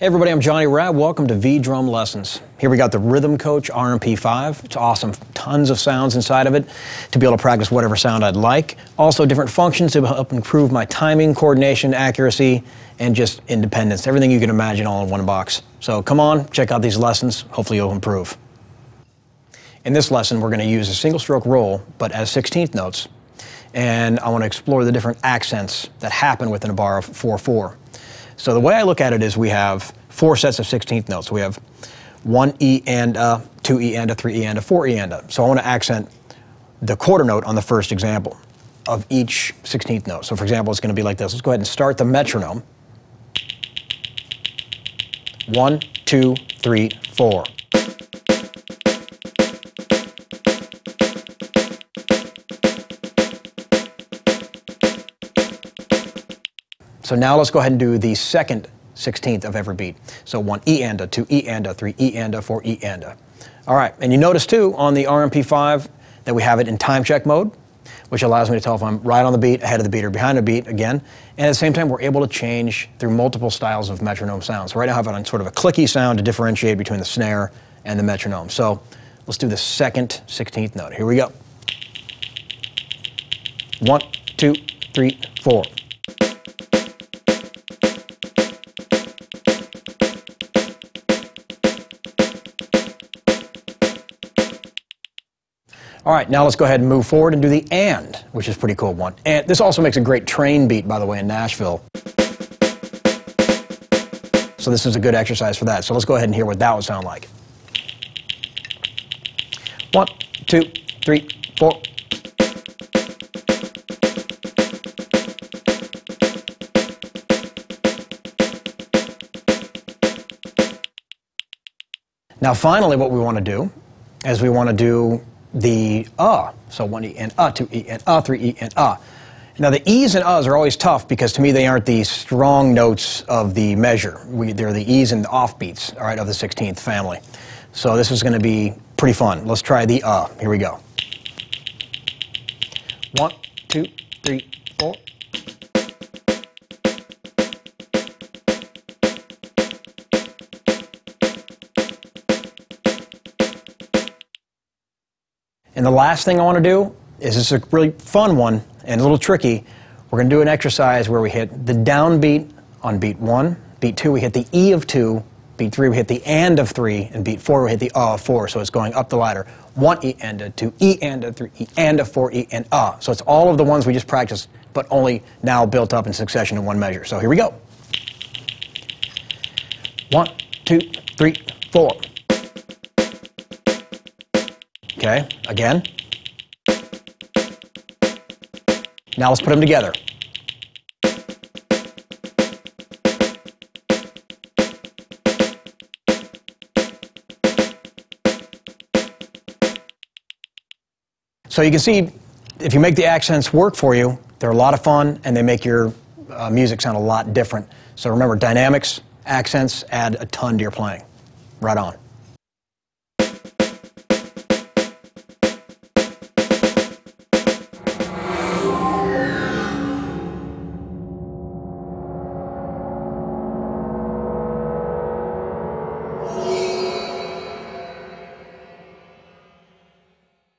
Hey everybody, I'm Johnny Rabb. Welcome to V Drum Lessons. Here we got the Rhythm Coach RMP-5. It's awesome. Tons of sounds inside of it to be able to practice whatever sound I'd like. Also different functions to help improve my timing, coordination, accuracy, and just independence. Everything you can imagine all in one box. So come on, check out these lessons. Hopefully you'll improve. In this lesson, we're going to use a single stroke roll, but as 16th notes. And I want to explore the different accents that happen within a bar of 4-4. So the way I look at it is we have four sets of 16th notes. We have one E and a, two E and a, three E and a, four E and a. So I want to accent the quarter note on the first example of each 16th note. So for example, it's going to be like this. Let's go ahead and start the metronome. One, two, three, four. So now let's go ahead and do the second 16th of every beat. So one E and a, two E and a, three E and a, four E and a. All right, and you notice too on the RMP-5 that we have it in time check mode, which allows me to tell if I'm right on the beat, ahead of the beat, or behind the beat again. And at the same time, we're able to change through multiple styles of metronome sounds. So right now I have it on sort of a clicky sound to differentiate between the snare and the metronome. So let's do the second 16th note. Here we go. One, two, three, four. All right, now let's go ahead and move forward and do the and, which is pretty cool one. And this also makes a great train beat, by the way, in Nashville. So this is a good exercise for that. So let's go ahead and hear what that would sound like. One, two, three, four. Now finally what we want to do is we want to do the uh. So one E and uh, two E and uh, three E and uh. Now the E's and uhs are always tough because to me they aren't the strong notes of the measure. We, they're the E's and the offbeats, all right, of the 16th family. So this is going to be pretty fun. Let's try the uh. Here we go. One, two, three, four. And the last thing I want to do is this is a really fun one and a little tricky. We're going to do an exercise where we hit the downbeat on beat one, beat two, we hit the E of two, beat three, we hit the and of three, and beat four, we hit the uh of four. So it's going up the ladder. One E and a, two E and a, three E and a, four E and uh. So it's all of the ones we just practiced, but only now built up in succession in one measure. So here we go. One, two, three, four. Okay, again. Now let's put them together. So you can see, if you make the accents work for you, they're a lot of fun and they make your uh, music sound a lot different. So remember, dynamics, accents add a ton to your playing. Right on.